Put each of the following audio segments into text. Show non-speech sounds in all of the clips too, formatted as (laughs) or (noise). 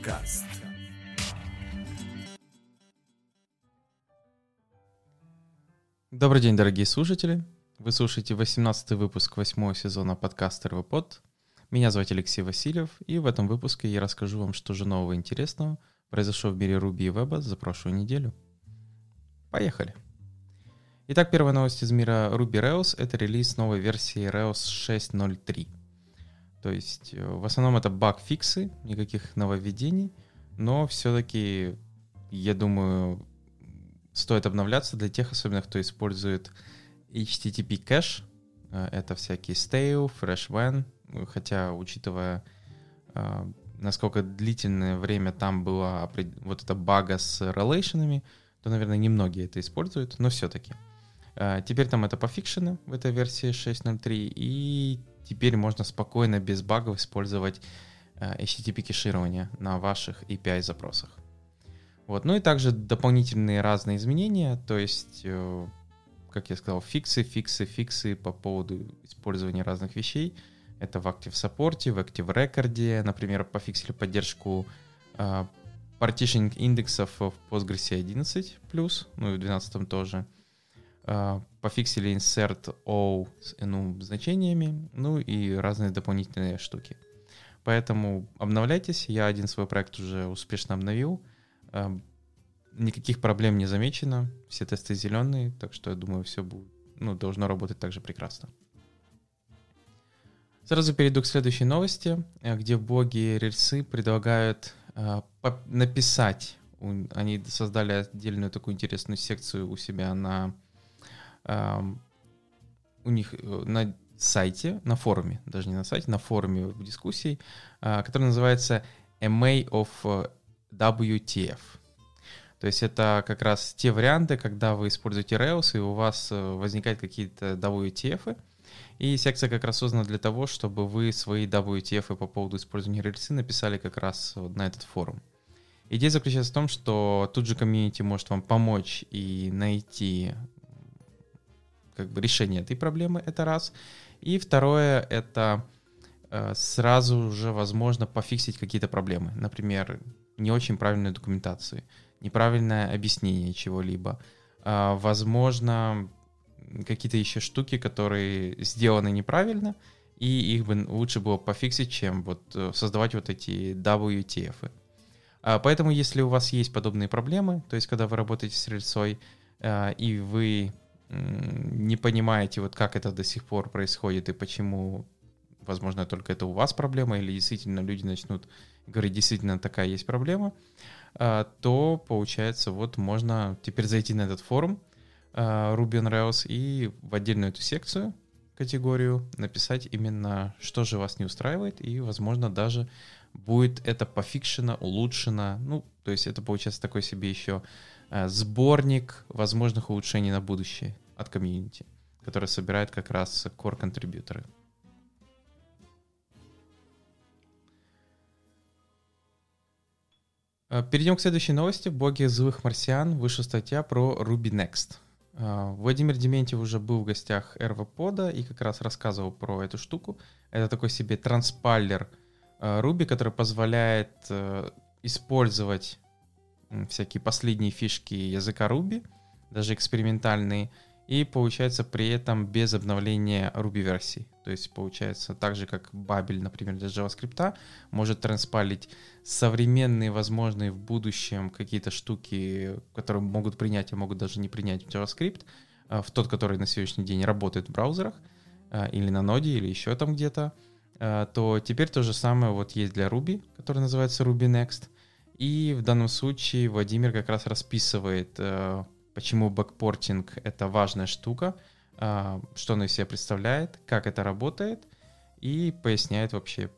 Подкаст. Добрый день, дорогие слушатели. Вы слушаете 18 выпуск 8 сезона подкаста РВПод. Меня зовут Алексей Васильев, и в этом выпуске я расскажу вам, что же нового интересного произошло в мире Ruby и веба за прошлую неделю. Поехали! Итак, первая новость из мира Ruby Rails — это релиз новой версии Rails 6.0.3. То есть э, в основном это баг-фиксы, никаких нововведений, но все-таки, я думаю, стоит обновляться для тех, особенно кто использует HTTP кэш. Э, это всякие stale, FreshWen, хотя, учитывая, э, насколько длительное время там было вот эта бага с релейшенами, то, наверное, немногие это используют, но все-таки. Теперь там это пофикшено в этой версии 6.0.3, и теперь можно спокойно, без багов использовать а, HTTP кеширование на ваших API запросах. Вот. Ну и также дополнительные разные изменения, то есть, э, как я сказал, фиксы, фиксы, фиксы по поводу использования разных вещей. Это в Active Support, в Active Record, например, пофиксили поддержку uh, partitioning индексов в Postgres 11+, ну и в 12 тоже. А, пофиксили insert all с enum значениями, ну и разные дополнительные штуки. Поэтому обновляйтесь, я один свой проект уже успешно обновил, а, никаких проблем не замечено, все тесты зеленые, так что я думаю, все будет, ну, должно работать также прекрасно. Сразу перейду к следующей новости, э, где в блоге рельсы предлагают э, написать, они создали отдельную такую интересную секцию у себя на у них э, на сайте, на форуме, даже не на сайте, на форуме дискуссий, а, который называется MA of э, WTF. То есть это как раз те варианты, когда вы используете Rails, и у вас э, возникают какие-то WTF, и секция как раз создана для того, чтобы вы свои WTF по поводу использования рельсы написали как раз на этот форум. Идея заключается в том, что тут же комьюнити может вам помочь и найти как бы решение этой проблемы, это раз. И второе, это э, сразу же возможно пофиксить какие-то проблемы. Например, не очень правильную документацию, неправильное объяснение чего-либо. Э, возможно, какие-то еще штуки, которые сделаны неправильно, и их бы лучше было пофиксить, чем вот э, создавать вот эти WTF. поэтому, если у вас есть подобные проблемы, то есть когда вы работаете с рельсой, и вы не понимаете, вот как это до сих пор происходит и почему, возможно, только это у вас проблема, или действительно люди начнут говорить, действительно такая есть проблема, а, то, получается, вот можно теперь зайти на этот форум а, Ruby on Rails и в отдельную эту секцию, категорию, написать именно, что же вас не устраивает, и, возможно, даже будет это пофикшено, улучшено. Ну, то есть это получается такой себе еще сборник возможных улучшений на будущее от комьюнити, который собирает как раз core-контрибьюторы. Э, перейдем к следующей новости. В блоге «Злых марсиан» вышла статья про Ruby Next. Э, Владимир Дементьев уже был в гостях РВПода и как раз рассказывал про эту штуку. Это такой себе транспайлер Ruby, который позволяет использовать всякие последние фишки языка Ruby, даже экспериментальные, и получается при этом без обновления Ruby версий. То есть получается так же, как Babel, например, для JavaScript, может транспалить современные, возможные в будущем какие-то штуки, которые могут принять, а могут даже не принять JavaScript, а, в тот, который на сегодняшний день работает в браузерах, а, или на ноде, или еще там где-то, а, то теперь то же самое вот есть для Ruby, который называется Ruby Next — и в данном случае Владимир как раз расписывает, э, почему backporting — это важная штука, э, что он из себя представляет, как это работает, и поясняет вообще,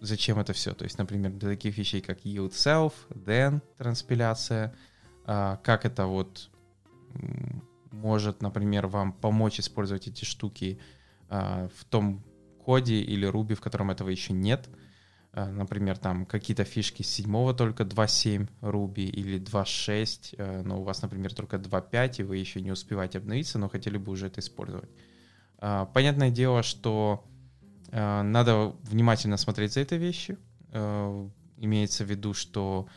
зачем это все. То есть, например, для таких вещей, как yield self, then транспиляция, э, как это вот может, например, вам помочь использовать эти штуки в том коде или Ruby, в котором этого еще нет — например, там какие-то фишки с 7 только 2.7 Ruby или 2.6, э, но у вас, например, только 2.5, и вы еще не успеваете обновиться, но хотели бы уже это использовать. Э, понятное дело, что надо внимательно смотреть за этой вещью, Имеется в виду, что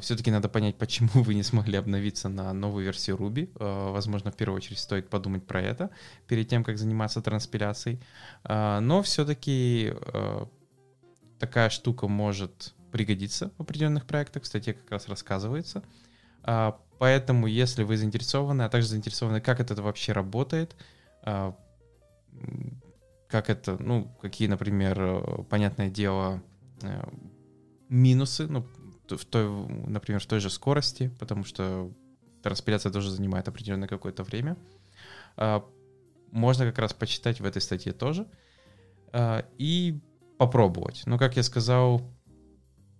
все-таки надо понять, (laughs) почему вы не смогли обновиться на новую версию Ruby. Возможно, в первую очередь стоит подумать про это перед тем, как заниматься транспиляцией. Но все-таки такая штука может пригодиться в определенных проектах. В статье как раз рассказывается. Поэтому, если вы заинтересованы, а также заинтересованы, как это вообще работает, как это, ну, какие, например, понятное дело, минусы, ну, в той, например, в той же скорости, потому что транспиляция тоже занимает определенное какое-то время. А, можно как раз почитать в этой статье тоже а, и попробовать. Но, как я сказал,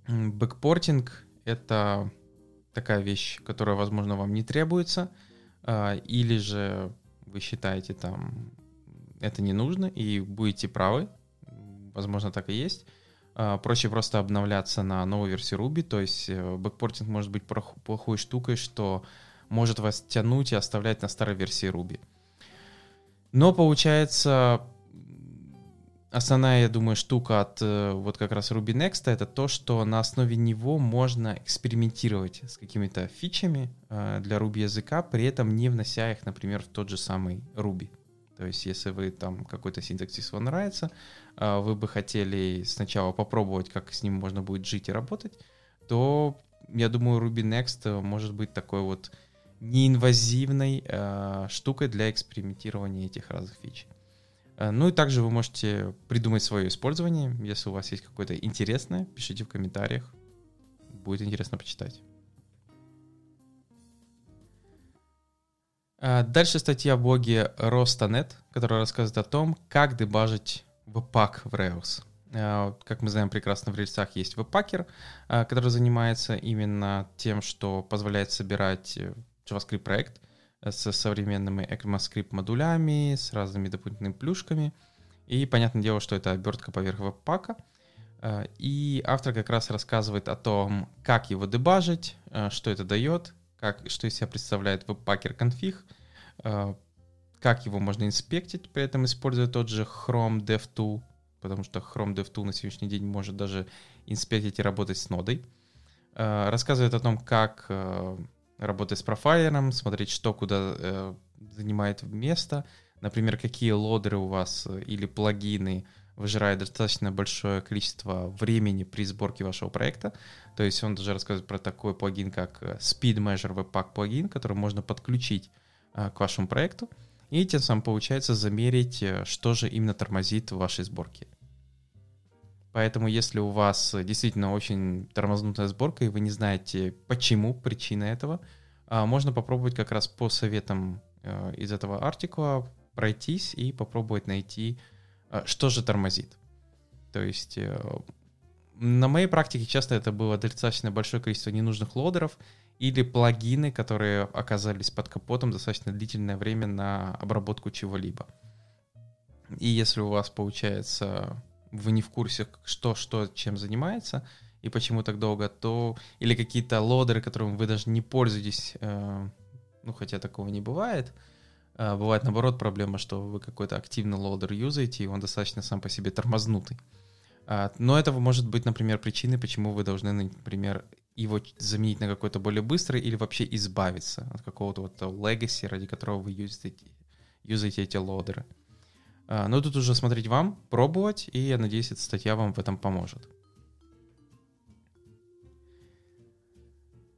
backporting — это такая вещь, которая, возможно, вам не требуется, а, или же вы считаете там это не нужно и будете правы, возможно, так и есть. А, проще просто обновляться на новую версию Ruby, то есть э, backporting может быть плохой штукой, что может вас тянуть и оставлять на старой версии Ruby. Но получается, основная, я думаю, штука от э, вот как раз Ruby Next это то, что на основе него можно экспериментировать с какими-то фичами э, для Ruby языка, при этом не внося их, например, в тот же самый Ruby. То есть, если вы там какой-то синтаксис вам нравится, а, вы бы хотели сначала попробовать, как с ним можно будет жить и работать, то я думаю, Ruby Next может быть такой вот неинвазивной э, штукой для экспериментирования этих разных фич. Ну и также вы можете придумать свое использование. Если у вас есть какое-то интересное, пишите в комментариях. Будет интересно почитать. Дальше статья в блоге Rostanet, которая рассказывает о том, как дебажить Webpack в Rails. А, как мы знаем прекрасно, в рельсах есть веб-пакер, который занимается именно тем, что позволяет собирать э, С современными ECMAScript модулями, с разными дополнительными плюшками. И понятное дело, что это обертка поверх веб-пака. А, и автор как раз рассказывает о том, как его дебажить, что это дает, как, что из себя представляет веб-пакер конфиг, как его можно инспектить, при этом используя тот же Chrome DevTool, потому что Chrome DevTool на сегодняшний день может даже инспектить и работать с нодой. Э, рассказывает о том, как э, работать с профайлером, смотреть, что куда э, занимает место, например, какие лодеры у вас или плагины выжирают достаточно большое количество времени при сборке вашего проекта. То есть он даже рассказывает про такой плагин, как Speed Measure Webpack плагин, который можно подключить к вашему проекту и тем самым получается замерить, э, что же именно тормозит в вашей сборке. Поэтому если у вас действительно очень тормознутая сборка, и вы не знаете, почему, причина этого, а, можно попробовать как раз по советам э, из этого артикула пройтись и попробовать найти, э, что же тормозит. То есть на моей практике часто это было достаточно большое количество ненужных лодеров, или плагины, которые оказались под капотом достаточно длительное время на обработку чего-либо. И если у вас получается, вы не в курсе, что, что, чем занимается и почему так долго, то или какие-то лодеры, которыми вы даже не пользуетесь, э, ну хотя такого не бывает, э, бывает наоборот проблема, что вы какой-то активный лодер юзаете, и он достаточно сам по себе тормознутый. Э, но это может быть, например, причиной, почему вы должны, например, его заменить на какой-то более быстрый или вообще избавиться от какого-то вот legacy, ради которого вы юзаете, юзаете эти лодеры. Но тут уже смотреть вам, пробовать, и я надеюсь, эта статья вам в этом поможет.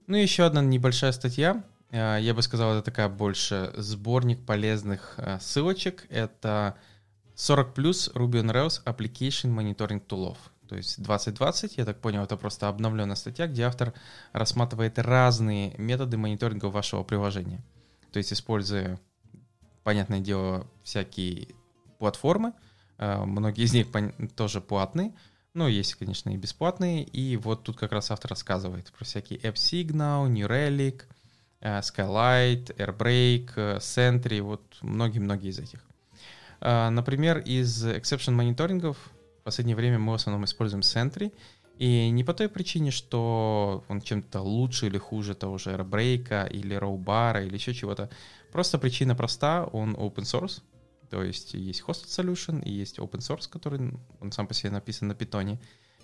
Ну и еще одна небольшая статья. А, я бы сказал, это такая больше сборник полезных а, ссылочек. Это 40 плюс Ruby on Rails Application Monitoring Toolов. То есть 2020, я так понял, это просто обновленная статья, где автор рассматривает разные методы мониторинга вашего приложения. То есть используя, понятное дело, всякие платформы, э, многие из них тоже платные, но есть, конечно, и бесплатные. И вот тут как раз автор рассказывает про всякие AppSignal, New Relic, э, Skylight, Airbrake, э, Sentry, вот многие-многие из этих. Например, из exception мониторингов в последнее время мы в основном используем Sentry, и не по той причине, что он чем-то лучше или хуже того же Airbreak или Rowbar или еще чего-то. Просто причина проста, он open source, то есть есть hosted solution и есть open source, который он сам по себе написан на питоне.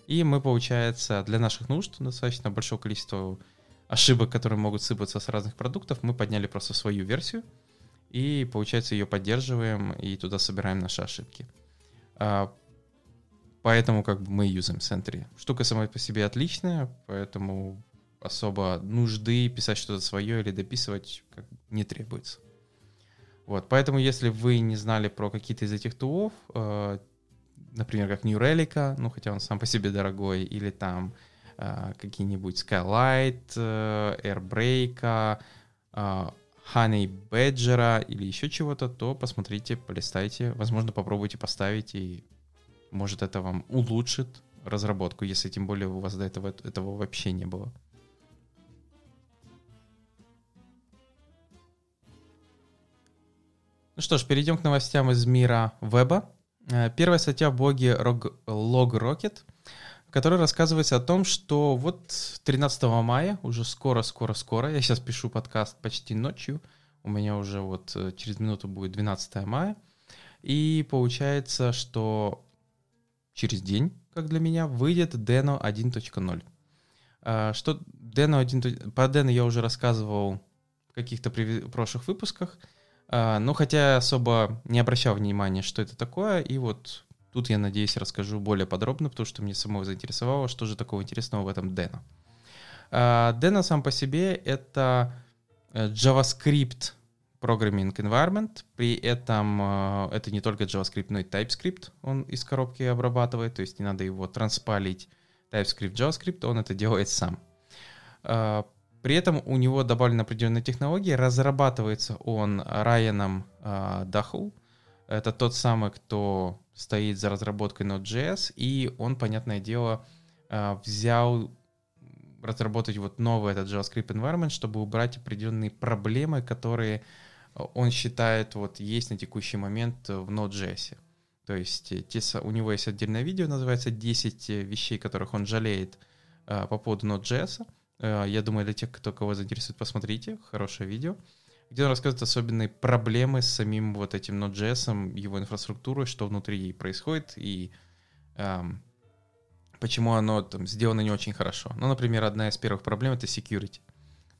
И мы, получается, для наших нужд достаточно большое количество ошибок, которые могут сыпаться с разных продуктов, мы подняли просто свою версию и, получается, ее поддерживаем и туда собираем наши ошибки. А, поэтому как бы мы юзаем Sentry. Штука сама по себе отличная, поэтому особо нужды писать что-то свое или дописывать как не требуется. Вот, поэтому если вы не знали про какие-то из этих тулов, э, например, как New Relic, ну хотя он сам по себе дорогой, или там э, какие-нибудь Skylight, э, Airbreak, э, Honey Badger или еще чего-то, то посмотрите, полистайте, возможно, попробуйте поставить, и может это вам улучшит разработку, если тем более у вас до этого этого вообще не было. Ну что ж, перейдем к новостям из мира веба. Э, первая статья в блоге Log Rocket, в которой о том, что вот 13 мая, уже скоро-скоро-скоро, я сейчас пишу подкаст почти ночью, у меня уже вот э, через минуту будет 12 мая, и получается, что через день, как для меня, выйдет Deno 1.0. Э, что Deno 1, по Deno я уже рассказывал в каких-то прошлых выпусках, ну, хотя особо не обращал внимания, что это такое, и вот тут я, надеюсь, расскажу более подробно, потому что мне самого заинтересовало, что же такого интересного в этом Deno. Deno сам по себе — это э, JavaScript Programming Environment, при этом э, это не только JavaScript, но и TypeScript он из коробки обрабатывает, то есть не надо его транспалить TypeScript, JavaScript, он это делает сам. При этом у него добавлена определенная технология, разрабатывается он Райаном э, Даху. Это тот самый, кто стоит за разработкой Node.js, и он, понятное дело, э, взял разработать вот новый этот JavaScript environment, чтобы убрать определенные проблемы, которые он считает вот есть на текущий момент в Node.js. То есть э, те, у него есть отдельное видео, называется 10 вещей, которых он жалеет э, по поводу Node.js. Э, я думаю, для тех, кто кого заинтересует, посмотрите. Хорошее видео. Где он рассказывает особенные проблемы с самим вот этим Node.js, его инфраструктурой, что внутри происходит и эм, почему оно там сделано не очень хорошо. Ну, например, одна из первых проблем — это security.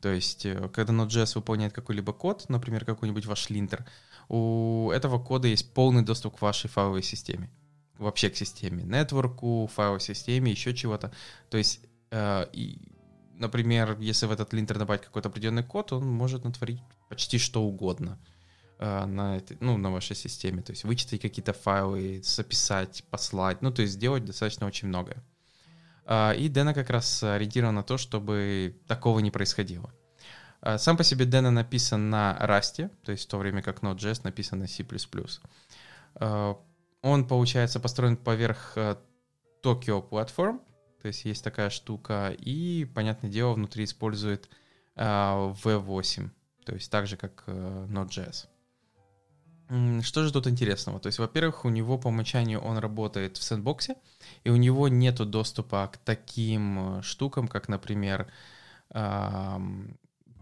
То есть, э, когда Node.js выполняет какой-либо код, например, какой-нибудь ваш линтер, у этого кода есть полный доступ к вашей файловой системе. Вообще к системе, нетворку, файловой системе, еще чего-то. То есть, э, и например, если в этот линтер добавить какой-то определенный код, он может натворить почти что угодно э, на, ну, на вашей системе. То есть вычитать какие-то файлы, записать, послать. Ну, то есть сделать достаточно очень многое. Э, и Deno как раз ориентирован на то, чтобы такого не происходило. Э, сам по себе Deno написан на Rust, то есть в то время как Node.js написан на C++. Он, получается, построен поверх Tokyo Platform, то есть есть такая штука. И, понятное дело, внутри использует э, V8. То есть так же, как э, Node.js. Что же тут интересного? То есть, во-первых, у него по умолчанию он работает в сэндбоксе, и у него нет доступа к таким э, штукам, как, например,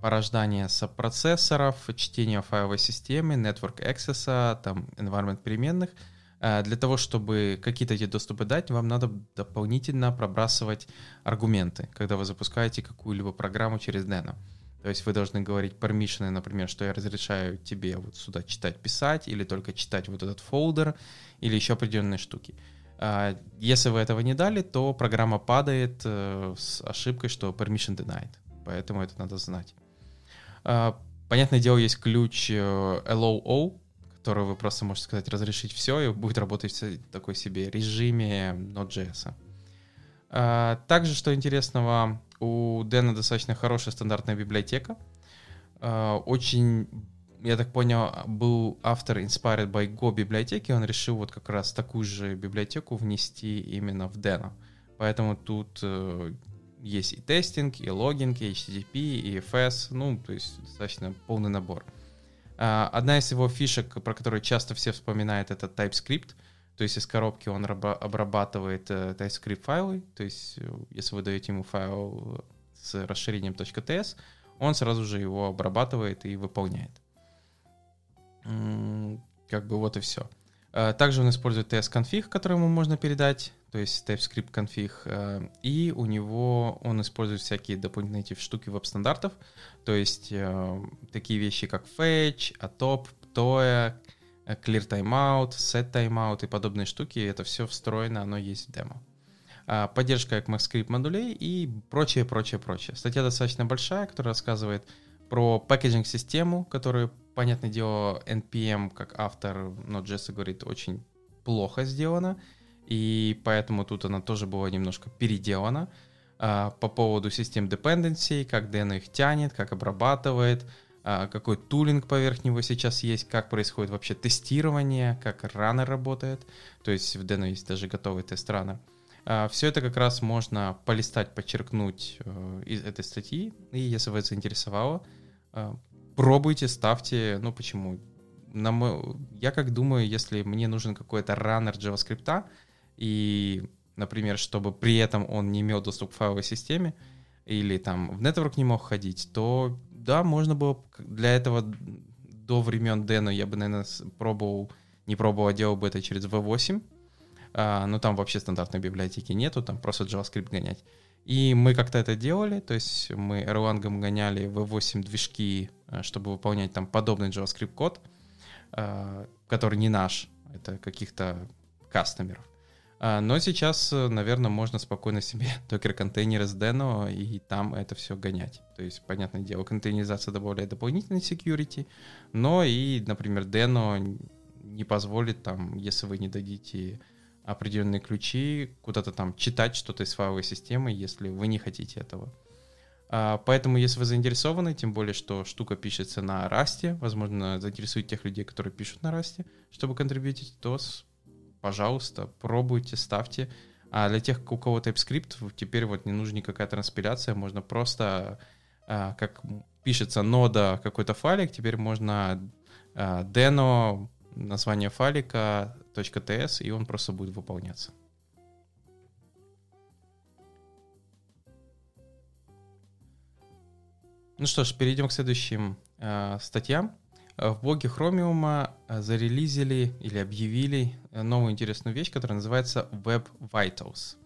порождание сопроцессоров, чтение файловой системы, network access, там, environment переменных — для того, чтобы какие-то эти доступы дать, вам надо дополнительно пробрасывать аргументы, когда вы запускаете какую-либо программу через Nano. То есть вы должны говорить permission, например, что я разрешаю тебе вот сюда читать, писать, или только читать вот этот фолдер, или еще определенные штуки. А, если вы этого не дали, то программа падает э, с ошибкой, что permission denied. Поэтому это надо знать. Понятное дело, есть ключ э, LOO, которую вы просто можете сказать разрешить все, и будет работать в такой себе режиме Node.js. А, также, что интересного, у Дэна достаточно хорошая стандартная библиотека. А, очень, я так понял, был автор Inspired by Go библиотеки, он решил вот как раз такую же библиотеку внести именно в Дэна. Поэтому тут э, есть и тестинг, и логинг, и HTTP, и EFS, ну, то есть достаточно полный набор. Одна из его фишек, про которую часто все вспоминают, это TypeScript. То есть из коробки он обрабатывает э, TypeScript файлы. То есть э, если вы даете ему файл с расширением .ts, он сразу же его обрабатывает и выполняет. Как бы вот и все. Также он использует TS-конфиг, который ему можно передать, то есть TypeScript конфиг, и у него он использует всякие дополнительные эти штуки веб-стандартов, то есть такие вещи, как fetch, atop, toya, clear timeout, set timeout и подобные штуки, это все встроено, оно есть в демо. Поддержка ECMAScript модулей и прочее, прочее, прочее. Статья достаточно большая, которая рассказывает про пакетинг-систему, которую, понятное дело, NPM как автор Node.js говорит, очень плохо сделана, и поэтому тут она тоже была немножко переделана. По поводу систем dependency, как Deno их тянет, как обрабатывает, какой тулинг поверх него сейчас есть, как происходит вообще тестирование, как раннер работает. То есть в Deno есть даже готовый тест раннер. Все это как раз можно полистать, подчеркнуть э, из этой статьи. И если вас заинтересовало, пробуйте, ставьте. Ну почему? На мой, я как думаю, если мне нужен какой-то раннер JavaScript, и, например, чтобы при этом он не имел доступ к файловой системе, или там в network не мог ходить, то да, можно было для этого до времен Дэна я бы, наверное, пробовал, не пробовал, а делал бы это через V8, а, но там вообще стандартной библиотеки нету, там просто JavaScript гонять. И мы как-то это делали, то есть мы Erlang гоняли V8 движки, а, чтобы выполнять там подобный JavaScript код, а, который не наш, это каких-то кастомеров. Но сейчас, наверное, можно спокойно себе (laughs) докер-контейнеры с Deno и там это все гонять. То есть, понятное дело, контейнеризация добавляет дополнительный security, но и, например, Deno не позволит там, если вы не дадите определенные ключи, куда-то там читать что-то из файловой системы, если вы не хотите этого. А, поэтому, если вы заинтересованы, тем более, что штука пишется на Rust, возможно, заинтересует тех людей, которые пишут на Rust, чтобы контрибьютить, то, пожалуйста, пробуйте, ставьте. А для тех, у кого TypeScript, теперь вот не нужна никакая транспиляция, можно просто, а, как пишется нода какой-то файлик, теперь можно а, deno название файлика .ts, и он просто будет выполняться. Ну что ж, перейдем к следующим э, статьям. В блоге Chromium э, зарелизили или объявили э, новую интересную вещь, которая называется Web Vitals.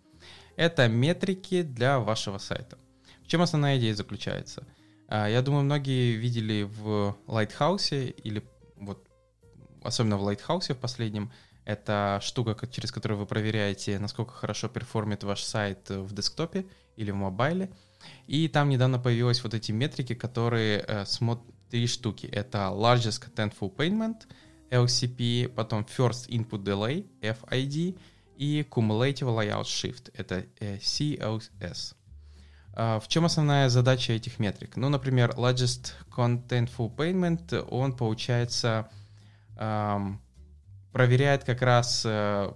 Это метрики для вашего сайта. В чем основная идея заключается? Э, я думаю, многие видели в Lighthouse или вот особенно в Lighthouse в последнем, это штука, через которую вы проверяете, насколько хорошо перформит ваш сайт в десктопе или в мобайле. И там недавно появились вот эти метрики, которые э, смотрят три штуки. Это Largest Contentful Payment, LCP, потом First Input Delay, FID, и Cumulative Layout Shift, это э, COS. Uh, в чем основная задача этих метрик? Ну, например, Largest Contentful Payment, он получается проверяет как раз, э,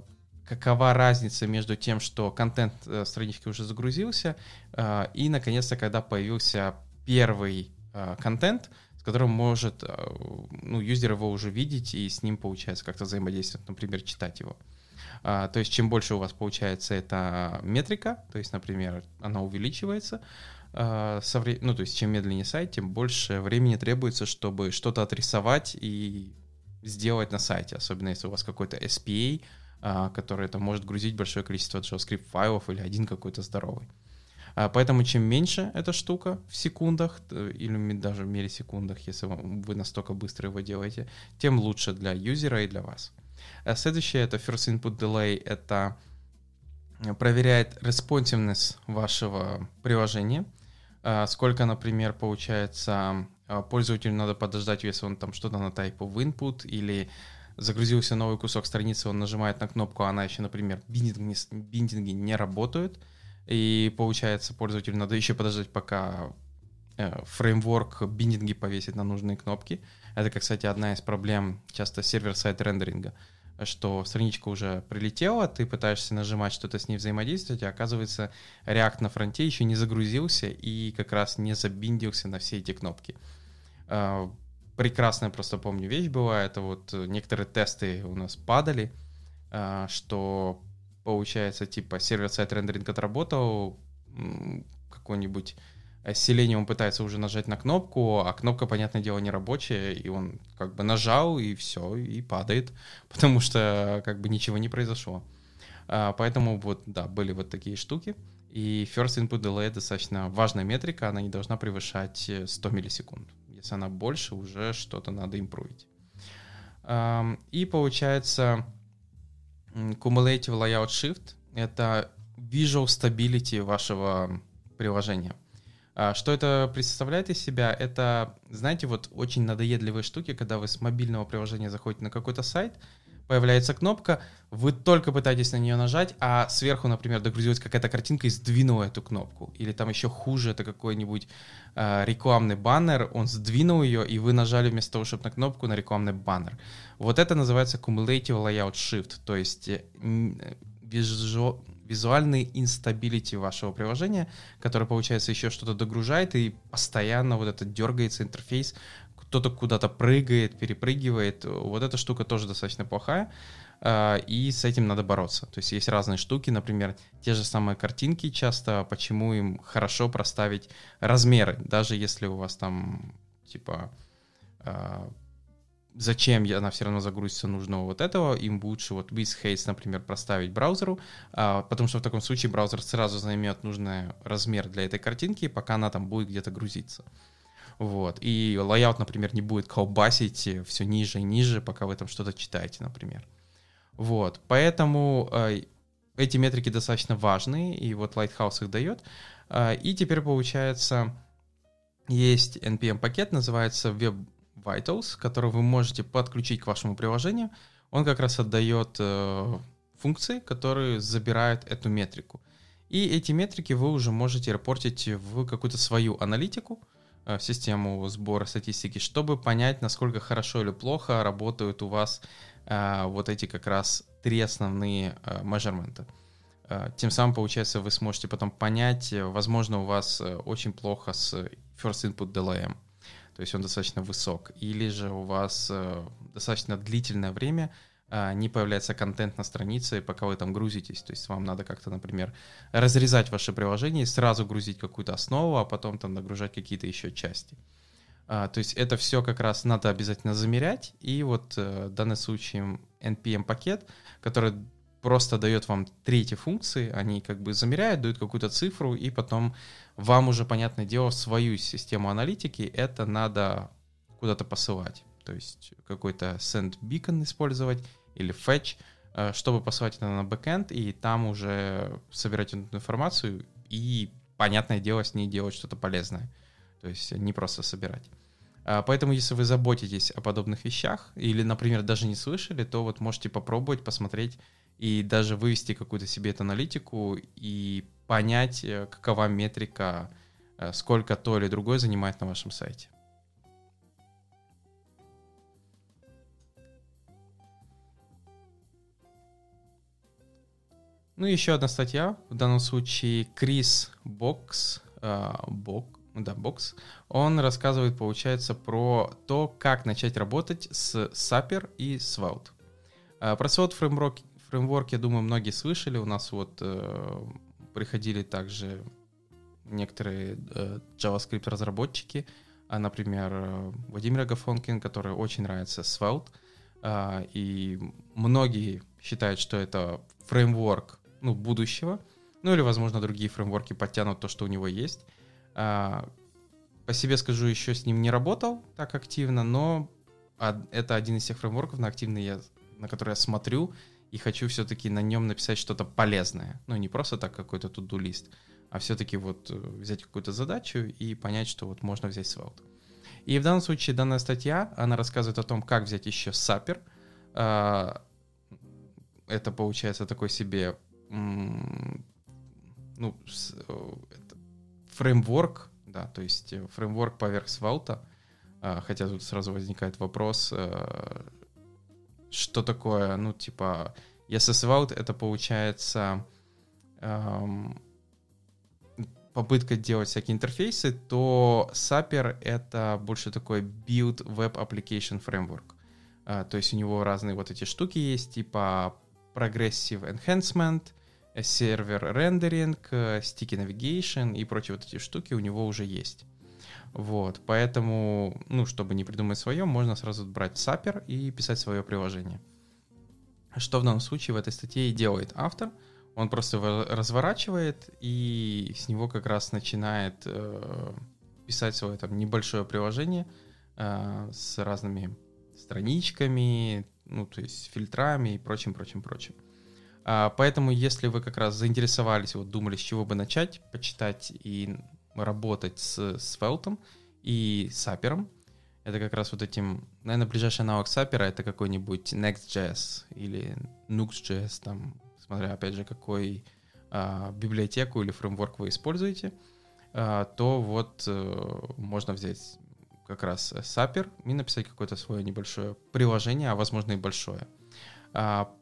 какова разница между тем, что контент э, странички уже загрузился, э, и, наконец-то, когда появился первый контент, с которым может, ну, юзер его уже видеть и с ним, получается, как-то взаимодействовать, например, читать его. То есть, чем больше у вас получается эта метрика, то есть, например, она увеличивается, ну, то есть, чем медленнее сайт, тем больше времени требуется, чтобы что-то отрисовать и сделать на сайте, особенно если у вас какой-то SPA, а, который там может грузить большое количество JavaScript файлов или один какой-то здоровый. А, поэтому чем меньше эта штука в секундах или даже в миллисекундах, если вы настолько быстро его делаете, тем лучше для юзера и для вас. А следующее это First Input Delay, это проверяет responsiveness вашего приложения, сколько, например, получается пользователю надо подождать, если он там что-то на тайпу в input или загрузился новый кусок страницы, он нажимает на кнопку, а она еще, например, биндинги, биндинги не работают, и получается пользователю надо еще подождать, пока э, фреймворк биндинги повесит на нужные кнопки. Это, кстати, одна из проблем часто сервер-сайт рендеринга, что страничка уже прилетела, ты пытаешься нажимать что-то с ней взаимодействовать, а оказывается React на фронте еще не загрузился и как раз не забиндился на все эти кнопки. А, прекрасная просто помню вещь была, это вот некоторые тесты у нас падали, а, что получается типа сервер-сайт рендеринг отработал, какой-нибудь Selenium пытается уже нажать на кнопку, а кнопка, понятное дело, не рабочая, и он как бы нажал, и все, и падает, (laughs) потому что как бы ничего не произошло. А, поэтому вот, да, были вот такие штуки. И first input delay достаточно важная метрика, она не должна превышать 100 миллисекунд. Если она больше, уже что-то надо импровить. И получается cumulative layout shift — это visual stability вашего приложения. А, что это представляет из себя? Это, знаете, вот очень надоедливые штуки, когда вы с мобильного приложения заходите на какой-то сайт, появляется кнопка, вы только пытаетесь на нее нажать, а сверху, например, догрузилась какая-то картинка и сдвинула эту кнопку. Или там еще хуже, это какой-нибудь э, рекламный баннер, он сдвинул ее, и вы нажали вместо того, чтобы на кнопку, на рекламный баннер. Вот это называется cumulative layout shift, то есть визу, визуальный instability вашего приложения, который, получается, еще что-то догружает, и постоянно вот это дергается интерфейс, кто-то куда-то прыгает, перепрыгивает. Вот эта штука тоже достаточно плохая, а, и с этим надо бороться. То есть есть разные штуки, например, те же самые картинки часто, почему им хорошо проставить размеры, даже если у вас там, типа, а, зачем она все равно загрузится нужного вот этого, им лучше вот width, height, например, проставить браузеру, а, потому что в таком случае браузер сразу займет нужный размер для этой картинки, пока она там будет где-то грузиться. Вот. И layout, например, не будет колбасить все ниже и ниже, пока вы там что-то читаете, например. Вот. Поэтому э, эти метрики достаточно важные, и вот Lighthouse их дает. Э, и теперь получается, есть NPM-пакет, называется Web Vitals, который вы можете подключить к вашему приложению. Он как раз отдает э, функции, которые забирают эту метрику. И эти метрики вы уже можете репортить в какую-то свою аналитику, Э, систему сбора статистики, чтобы понять, насколько хорошо или плохо работают у вас э, вот эти как раз три основные э, measurement. Тем самым, получается, вы сможете потом понять, возможно, у вас очень плохо с first input delay, то есть он достаточно высок, или же у вас достаточно длительное время не появляется контент на странице, пока вы там грузитесь. То есть вам надо как-то, например, разрезать ваше приложение и сразу грузить какую-то основу, а потом там нагружать какие-то еще части. А, то есть это все как раз надо обязательно замерять. И вот э, в данном случае NPM-пакет, который просто дает вам третьи функции, они как бы замеряют, дают какую-то цифру, и потом вам уже, понятное дело, свою систему аналитики это надо куда-то посылать то есть какой-то send beacon использовать или fetch, э, чтобы посылать это на бэкэнд и там уже собирать эту информацию и, понятное дело, с ней делать что-то полезное. То есть не просто собирать. А, поэтому, если вы заботитесь о подобных вещах или, например, даже не слышали, то вот можете попробовать, посмотреть и даже вывести какую-то себе эту аналитику и понять, э, какова метрика, э, сколько то или другое занимает на вашем сайте. Ну, еще одна статья, в данном случае Крис Бокс, э, Бок, да, Бокс, он рассказывает, получается, про то, как начать работать с Sapper и Svelte. Э, про Svelte фреймворк, фреймворк, я думаю, многие слышали, у нас вот э, приходили также некоторые э, JavaScript-разработчики, а, например, э, Владимир Агафонкин, который очень нравится Svelte, э, и многие считают, что это фреймворк ну, будущего. Ну или, возможно, другие фреймворки подтянут то, что у него есть. А, по себе скажу, еще с ним не работал так активно, но это один из тех фреймворков, на активный я, на который я смотрю и хочу все-таки на нем написать что-то полезное. Ну, не просто так какой-то туду лист, а все-таки вот э, взять какую-то задачу и понять, что вот можно взять Svelte. И в данном случае данная статья, она рассказывает о том, как взять еще. А, это получается такой себе ну, это фреймворк, да, то есть э, фреймворк поверх свалта, а, хотя тут сразу возникает вопрос, э, что такое, ну, типа, если Svelte это получается эм, попытка делать всякие интерфейсы, то Sapper это больше такой build web application framework. Uh, то есть у него разные вот эти штуки есть, типа progressive enhancement, сервер рендеринг, sticky navigation и прочие вот эти штуки у него уже есть. Вот, поэтому, ну, чтобы не придумать свое, можно сразу брать сапер и писать свое приложение. Что в данном случае в этой статье и делает автор. Он просто разворачивает и с него как раз начинает э, писать свое там небольшое приложение э, с разными страничками, ну, то есть фильтрами и прочим, прочим, прочим. А, поэтому, если вы как раз заинтересовались, вот думали, с чего бы начать, почитать и работать с, с и Сапером. Это как раз вот этим, наверное, ближайший аналог Сапера это какой-нибудь Next.js или Nux.js, там, смотря, опять же, какой а, библиотеку или фреймворк вы используете, а, то вот а, можно взять как раз Сапер и написать какое-то свое небольшое приложение, а возможно и большое. А,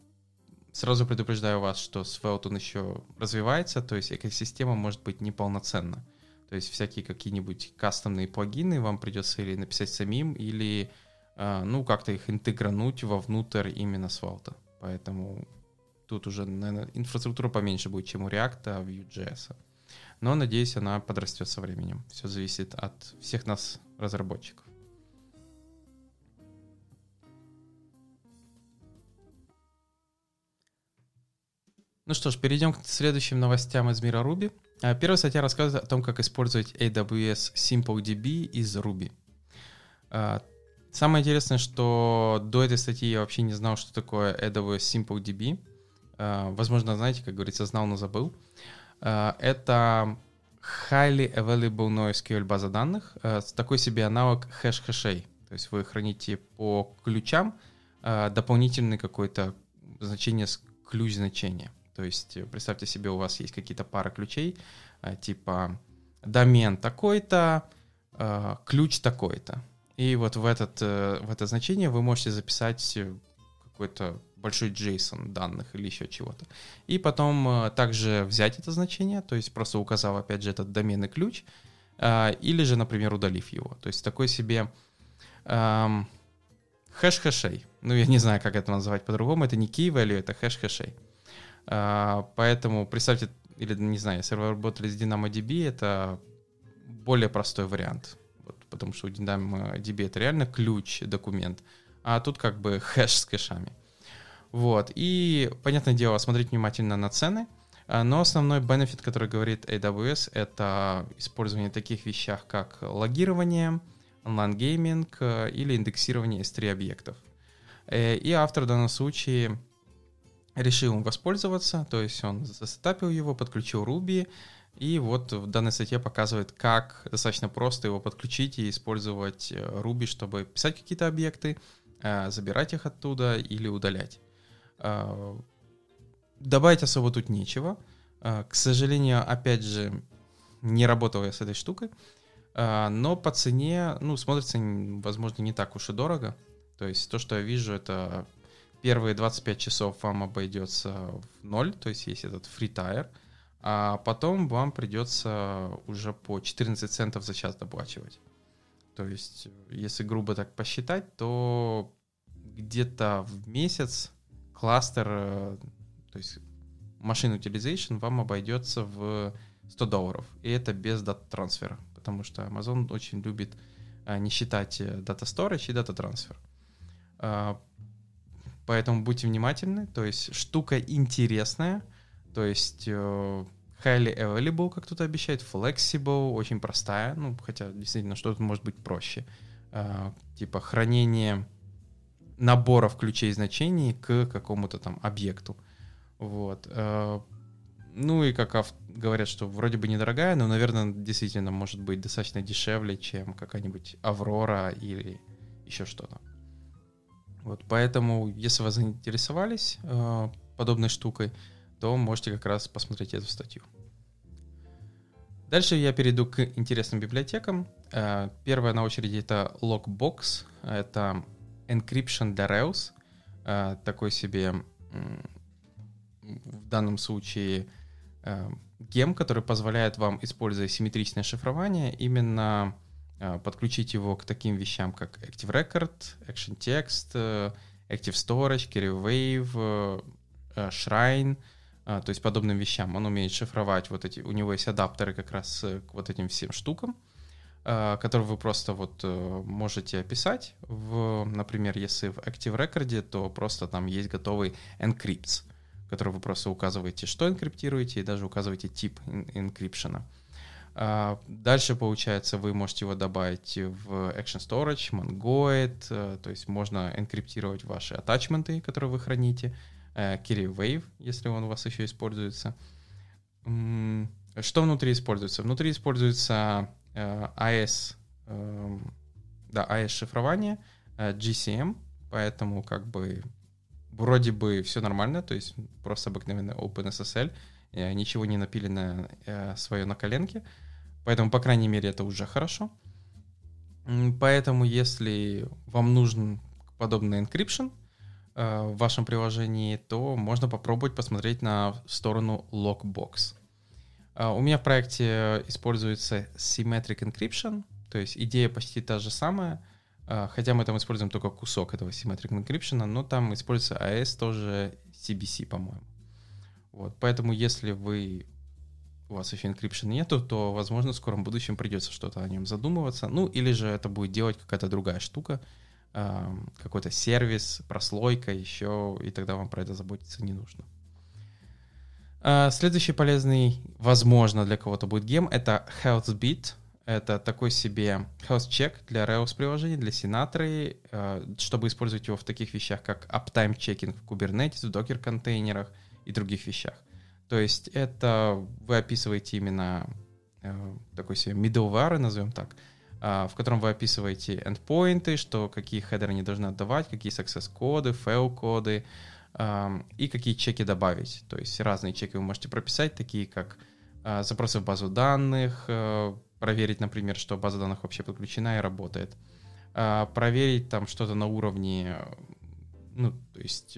сразу предупреждаю вас, что Svelte он еще развивается, то есть экосистема может быть неполноценна. То есть всякие какие-нибудь кастомные плагины вам придется или написать самим, или а, ну как-то их интегрануть вовнутрь именно Svelte. Поэтому тут уже, наверное, инфраструктура поменьше будет, чем у React, а Vue.js. Но, надеюсь, она подрастет со временем. Все зависит от всех нас, разработчиков. Ну что ж, перейдем к следующим новостям из мира Ruby. А, первая статья рассказывает о том, как использовать AWS SimpleDB из Ruby. А, самое интересное, что до этой статьи я вообще не знал, что такое AWS SimpleDB. А, возможно, знаете, как говорится, знал, но забыл. Это highly available NoSQL база данных, такой себе аналог хэш хэшей. То есть вы храните по ключам дополнительный какой-то значение с ключ значения. То есть э, представьте себе, у вас есть какие-то пара ключей, э, типа домен такой-то, э, ключ такой-то. И вот в, этот, в это значение вы можете записать какой-то большой JSON данных или еще чего-то. И потом также взять это значение, то есть просто указав опять же этот домен и ключ, или же, например, удалив его. То есть такой себе эм, хэш хэшей. Ну, я не знаю, как это назвать по-другому. Это не key value, это хэш хэшей. А, поэтому представьте, или не знаю, если вы работали с DynamoDB, это более простой вариант. Вот, потому что у DynamoDB это реально ключ, документ. А тут как бы хэш с хэшами. Вот. И, понятное дело, смотреть внимательно на цены. А, но основной бенефит, который говорит AWS, это использование таких вещах, как логирование, онлайн-гейминг э, или индексирование S3 объектов. Э, и автор в данном случае решил им воспользоваться, то есть он засетапил его, подключил Ruby, и вот в данной статье показывает, как достаточно просто его подключить и использовать э, Ruby, чтобы писать какие-то объекты, забирать их оттуда или удалять. Э, добавить особо тут нечего. К сожалению, опять же, не работал я с этой штукой, но по цене, ну, смотрится, возможно, не так уж и дорого. То есть то, что я вижу, это первые 25 часов вам обойдется в ноль, то есть есть этот free tire, а потом вам придется уже по 14 центов за час доплачивать. То есть, если грубо так посчитать, то где-то в месяц кластер, э, то есть машин utilization вам обойдется в 100 долларов. И это без дата трансфера, потому что Amazon очень любит э, не считать дата э, storage и дата трансфер. А, Поэтому будьте внимательны. То есть штука интересная. То есть highly available, как тут обещает, flexible, очень простая. Ну, хотя действительно что-то может быть проще. Э, типа хранение наборов ключей значений к какому-то там объекту. Вот. Э, ну и как говорят, что вроде бы недорогая, но, наверное, действительно может быть достаточно дешевле, чем какая-нибудь Аврора или еще что-то. Вот, поэтому, если вы заинтересовались э, подобной штукой, то можете как раз посмотреть эту статью. Дальше я перейду к интересным библиотекам. Э, первая на очереди это Lockbox. Это encryption для. Э, такой себе э, в данном случае э, гем, который позволяет вам, используя симметричное шифрование, именно а, подключить его к таким вещам, как Active Record, Action Text, э, Active Storage, Carry Wave, э, Shrine, то есть подобным вещам. Он умеет шифровать вот эти, у него есть адаптеры как раз к вот этим всем штукам, которые вы просто вот можете описать. В, например, если в Active Record, то просто там есть готовый encrypts, который вы просто указываете, что энкриптируете, и даже указываете тип энкрипшена. А, дальше, получается, вы можете его добавить в Action Storage, Mongoid, э, то есть можно энкриптировать ваши атачменты, которые вы храните, э, Carry Wave, если он у вас еще используется. Что внутри используется? Внутри используется э, AS, эм, да, AS шифрование, GCM, поэтому как бы вроде бы все нормально, то есть просто обыкновенный OpenSSL, ничего не напилено свое на коленке, Поэтому, по крайней мере, это уже хорошо. Поэтому, если вам нужен подобный encryption э, в вашем приложении, то можно попробовать посмотреть на сторону Lockbox. Э, у меня в проекте используется Symmetric Encryption, то есть идея почти та же самая, э, хотя мы там используем только кусок этого Symmetric Encryption, но там используется AS тоже CBC, по-моему. Вот, поэтому если вы у вас еще encryption нету, то, возможно, в скором будущем придется что-то о нем задумываться. Ну, или же это будет делать какая-то другая штука, какой-то сервис, прослойка еще, и тогда вам про это заботиться не нужно. А, следующий полезный, возможно, для кого-то будет гем, это HealthBeat. Это такой себе health check для Rails приложений, для Sinatra, а, чтобы использовать его в таких вещах, как uptime checking в Kubernetes, в Docker контейнерах и других вещах. То есть это вы описываете именно э, такой себе middleware, назовем так, э, в котором вы описываете endpoinты, что какие хедеры не должны отдавать, какие success-коды, fail-коды и какие чеки добавить. То есть разные чеки вы можете прописать, такие как э, запросы в базу данных, э, проверить, например, что база данных вообще подключена и работает, э, проверить там что-то на уровне, ну, то есть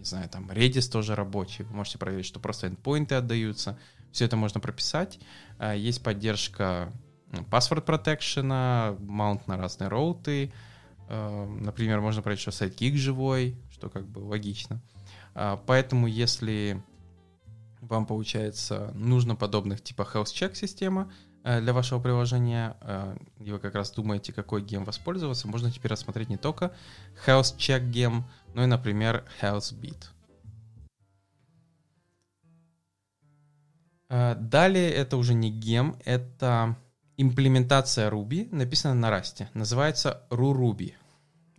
не знаю, там Redis тоже рабочий, вы можете проверить, что просто endpoinты отдаются, все это можно прописать. А, есть поддержка password protection, маунт на разные роуты, а, например, можно проверить, что сайт-кик живой, что как бы логично. А, поэтому если вам, получается, нужно подобных типа health check система для вашего приложения, и вы как раз думаете, какой гем воспользоваться, можно теперь рассмотреть не только health check гем, ну и, например, HealthBeat. А, далее это уже не гем, это имплементация Ruby, написана на Rust. Называется RuRuby.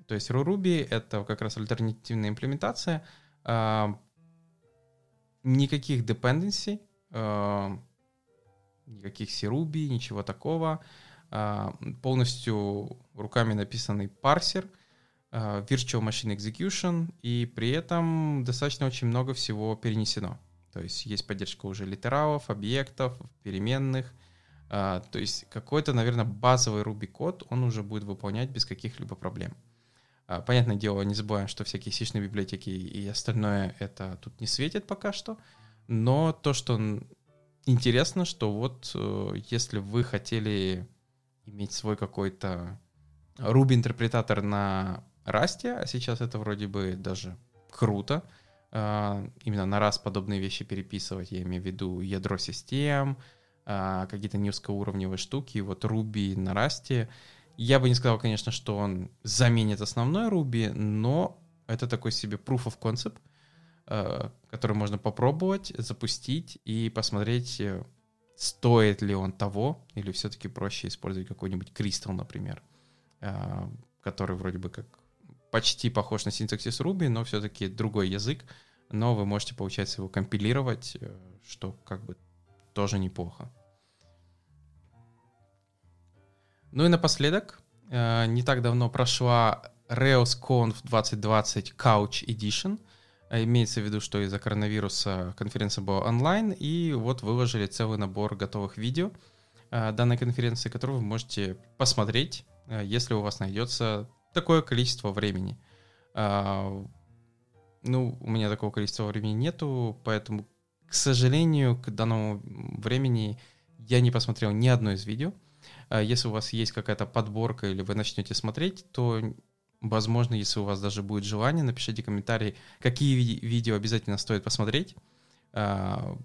То есть RuRuby — это как раз альтернативная имплементация. А, никаких dependency, а, никаких CRuby, ничего такого. Полностью руками написанный парсер — virtual Machine Execution, и при этом достаточно очень много всего перенесено. То есть есть поддержка уже литералов, объектов, переменных. Э, то есть какой-то, наверное, базовый Ruby код он уже будет выполнять без каких-либо проблем. Э, понятное дело, не забываем, что всякие сишные библиотеки и остальное это тут не светит пока что. Но то, что интересно, что вот если вы хотели иметь свой какой-то Ruby интерпретатор на расте, а сейчас это вроде бы даже круто. А, именно на раз подобные вещи переписывать, я имею в виду ядро систем, а, какие-то низкоуровневые штуки. Вот Ruby на расте. Я бы не сказал, конечно, что он заменит основной Ruby, но это такой себе proof of concept, а, который можно попробовать, запустить и посмотреть, э, стоит ли он того, или все-таки проще использовать какой-нибудь Crystal, например, который вроде бы как почти похож на синтаксис Ruby, но все-таки другой язык, но вы можете, получается, его компилировать, э, что как бы тоже неплохо. Ну и напоследок, э, не так давно прошла RailsConf 2020 Couch Edition. Э, имеется в виду, что из-за коронавируса конференция была онлайн, и вот выложили целый набор готовых видео данной конференции, которые вы можете посмотреть, если у вас найдется такое количество времени. А, ну, у меня такого количества времени нету, поэтому, к сожалению, к данному времени я не посмотрел ни одно из видео. А, если у вас есть какая-то подборка или вы начнете смотреть, то, возможно, если у вас даже будет желание, напишите комментарий, какие ви- видео обязательно стоит посмотреть. а,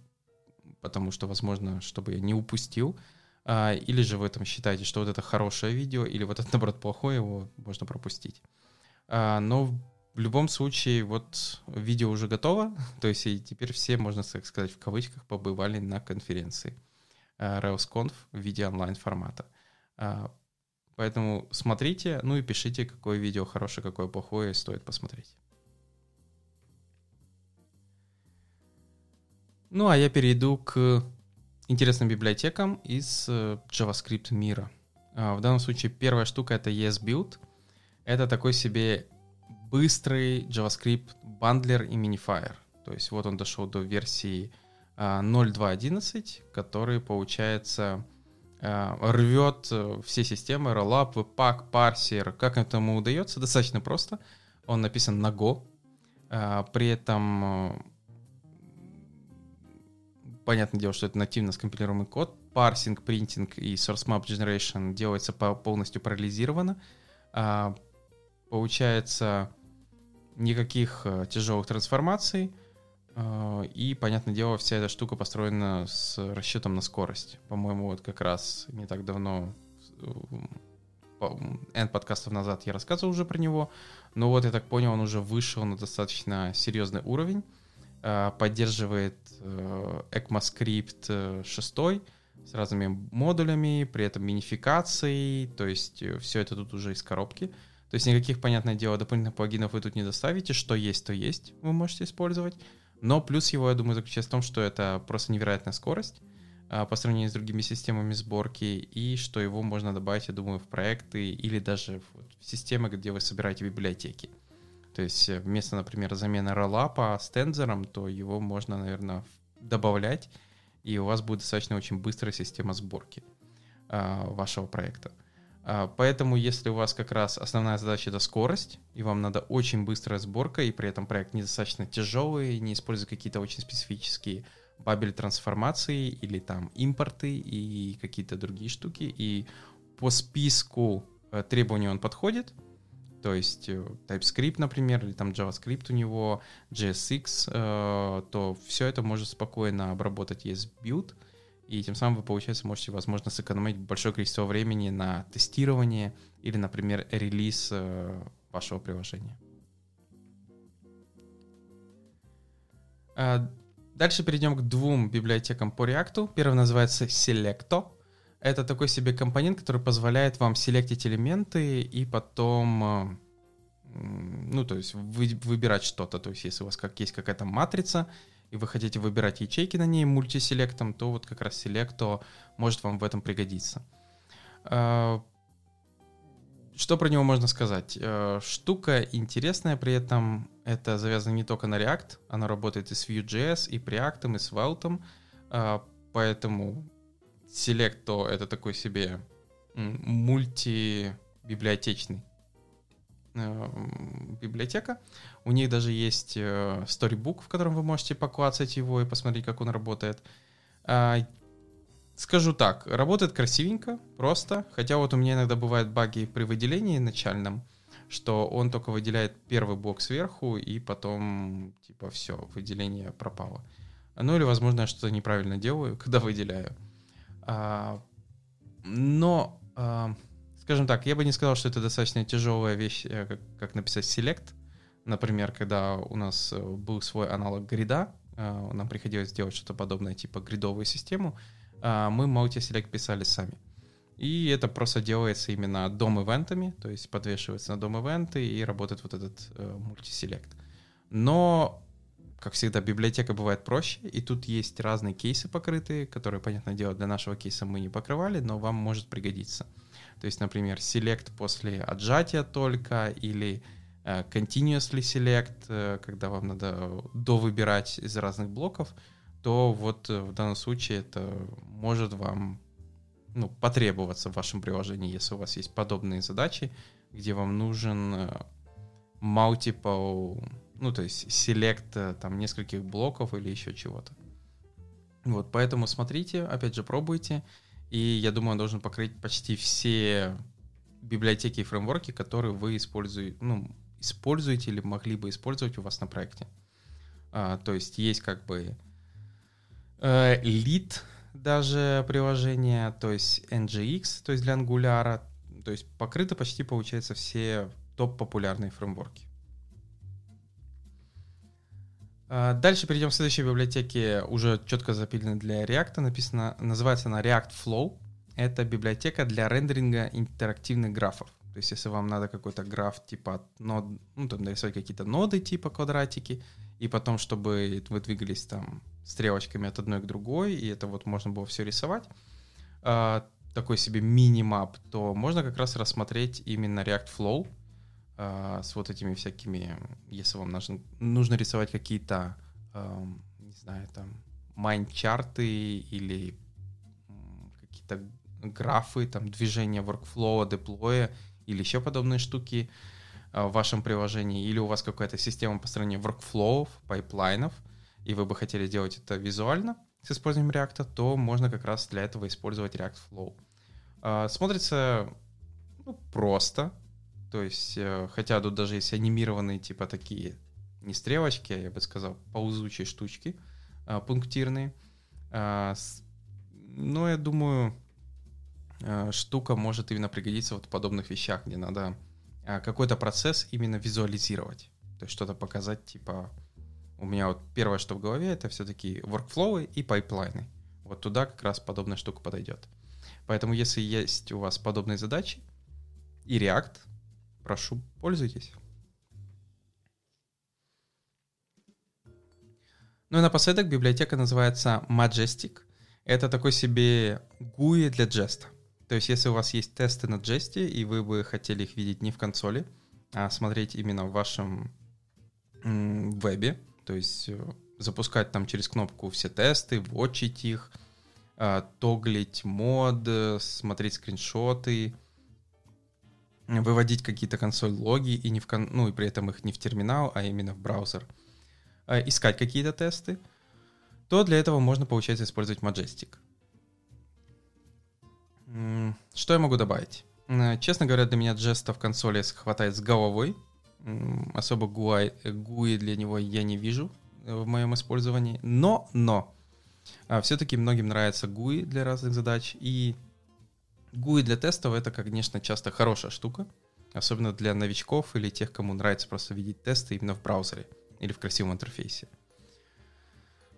потому что, возможно, чтобы я не упустил, а, или же вы там считаете, что вот это хорошее видео, или вот это, наоборот, плохое, его можно пропустить. Но в любом случае, вот видео уже готово, (laughs) то есть и теперь все, можно так сказать, в кавычках побывали на конференции RailsConf в виде онлайн-формата. Поэтому смотрите, ну и пишите, какое видео хорошее, какое плохое стоит посмотреть. Ну, а я перейду к интересным библиотекам из э, JavaScript мира. А, в данном случае первая штука это ESBuild. Это такой себе быстрый JavaScript бандлер и минифайер. То есть вот он дошел до версии 0.2.11, а, который, получается, а, рвет э, все системы, Rollup, Webpack, парсер. Как это ему удается? Достаточно просто. Он написан на Go. При этом э, понятное дело, что это нативно скомпилируемый код. Парсинг, принтинг и source map generation делается полностью парализировано. А, получается никаких э, тяжелых трансформаций. А, и, понятное дело, вся эта штука построена с расчетом на скорость. По-моему, вот как раз не так давно, N подкастов назад я рассказывал уже про него. Но вот я так понял, он уже вышел на достаточно серьезный уровень. Поддерживает э, ECMAScript 6 э, с разными модулями, при этом минификацией, то есть э, все это тут уже из коробки. То есть никаких, понятное дело, дополнительных плагинов вы тут не доставите, что есть, то есть, вы можете использовать. Но плюс его, я думаю, заключается в том, что это просто невероятная скорость а, по сравнению с другими системами сборки, и что его можно добавить, я думаю, в проекты или даже в системы, где вы собираете библиотеки. То есть э, вместо, например, замены роллапа с тензором, то его можно, наверное, добавлять, и у вас будет достаточно очень быстрая система сборки а, вашего проекта. А, поэтому, если у вас как раз основная задача это скорость, и вам надо очень быстрая сборка, и при этом проект недостаточно тяжелый, не используя какие-то очень специфические бабель трансформации или там импорты и какие-то другие штуки, и по списку э, требований он подходит, то есть э, TypeScript, например, или там JavaScript у него, JSX, э, то все это может спокойно обработать ESBuild, и тем самым вы, получается, можете, возможно, сэкономить большое количество времени на тестирование или, например, релиз э, вашего приложения. Дальше перейдем к двум библиотекам по React. Первый называется Selecto. Это такой себе компонент, который позволяет вам селектить элементы и потом, э, ну, то есть вы, выбирать что-то. То есть если у вас как есть какая-то матрица, и вы хотите выбирать ячейки на ней мультиселектом, то вот как раз селекто может вам в этом пригодиться. Э, что про него можно сказать? Э, штука интересная при этом, это завязано не только на React, она работает и с Vue.js, и Preact, и с Vault, поэтому Select, то это такой себе мультибиблиотечный э, библиотека. У них даже есть э, storybook, в котором вы можете поклацать его и посмотреть, как он работает. А, скажу так, работает красивенько, просто. Хотя вот у меня иногда бывают баги при выделении начальном, что он только выделяет первый блок сверху, и потом, типа, все, выделение пропало. Ну или, возможно, я что-то неправильно делаю, (laughs) когда выделяю. А, но, а, скажем так, я бы не сказал, что это достаточно тяжелая вещь, э, как, как написать select. Например, когда у нас э, был свой аналог грида, а, нам приходилось сделать что-то подобное, типа гридовую систему, мы multi-select писали сами. И это просто делается именно дом-ивентами, то есть подвешивается на дом-ивенты и работает вот этот э, мультиселект. Но как всегда, библиотека бывает проще, и тут есть разные кейсы покрытые, которые, понятное дело, для нашего кейса мы не покрывали, но вам может пригодиться. То есть, например, select после отжатия только, или uh, continuously select, uh, когда вам надо довыбирать из разных блоков, то вот uh, в данном случае это может вам ну, потребоваться в вашем приложении, если у вас есть подобные задачи, где вам нужен multiple ну, то есть э, там нескольких блоков или еще чего-то. Вот, поэтому смотрите, опять же, пробуйте, и я думаю, он должен покрыть почти все библиотеки и фреймворки, которые вы используете, ну, используете или могли бы использовать у вас на проекте. А, то есть есть как бы Lead даже приложение, то есть NGX, то есть для Angular, то есть покрыты почти, получается, все топ-популярные фреймворки. А, дальше перейдем к следующей библиотеке, уже четко запиленной для React. Написано, называется она React Flow. Это библиотека для рендеринга интерактивных графов. То есть, если вам надо какой-то граф типа нод, ну, там нарисовать какие-то ноды типа квадратики, и потом, чтобы вы двигались там стрелочками от одной к другой, и это вот можно было все рисовать, э, такой себе мини-мап, то можно как раз рассмотреть именно React Flow э, с вот этими всякими, если вам нужно, нужно рисовать какие-то, не знаю, там, mind-чарты или какие-то графы, там, движения workflow, деплоя или еще подобные штуки в вашем приложении, или у вас какая-то система построения workflow, пайплайнов, и вы бы хотели сделать это визуально с использованием React, то можно как раз для этого использовать React Flow. А, смотрится ну, просто, то есть, э, хотя тут даже есть анимированные типа такие, не стрелочки, а я бы сказал, ползучие штучки, а, пунктирные. А, но я думаю, штука может именно пригодиться вот в подобных вещах, где надо какой-то процесс именно визуализировать. То есть что-то показать, типа, у меня вот первое, что в голове, это все-таки workflow и пайплайны. Вот туда как раз подобная штука подойдет. Поэтому если есть у вас подобные задачи и React, прошу, пользуйтесь. Ну и напоследок библиотека называется Majestic. Это такой себе GUI для Jest. То есть если у вас есть тесты на Jest, и вы бы хотели их видеть не в консоли, а смотреть именно в вашем вебе, то есть э, запускать там через кнопку все тесты, вотчить их, а, тоглить мод, смотреть скриншоты, выводить какие-то консоль-логи и, не в кон... ну, и при этом их не в терминал, а именно в браузер, а, искать какие-то тесты, то для этого можно, получается, использовать Majestic. Что я могу добавить? Честно говоря, для меня джеста в консоли хватает с головой, особо GUI, GUI для него я не вижу э, в моем использовании. Но, но, а, все-таки многим нравится GUI для разных задач. И GUI для тестов это, конечно, часто хорошая штука. Особенно для новичков или тех, кому нравится просто видеть тесты именно в браузере или в красивом интерфейсе.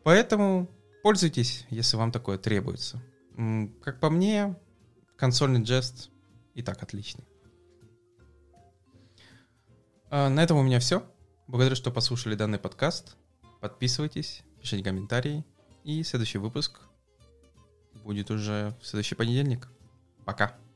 Поэтому пользуйтесь, если вам такое требуется. Как по мне, консольный жест и так отличный. А, на этом у меня все. Благодарю, что послушали данный подкаст. Подписывайтесь, пишите комментарии. И следующий выпуск будет уже в следующий понедельник. Пока.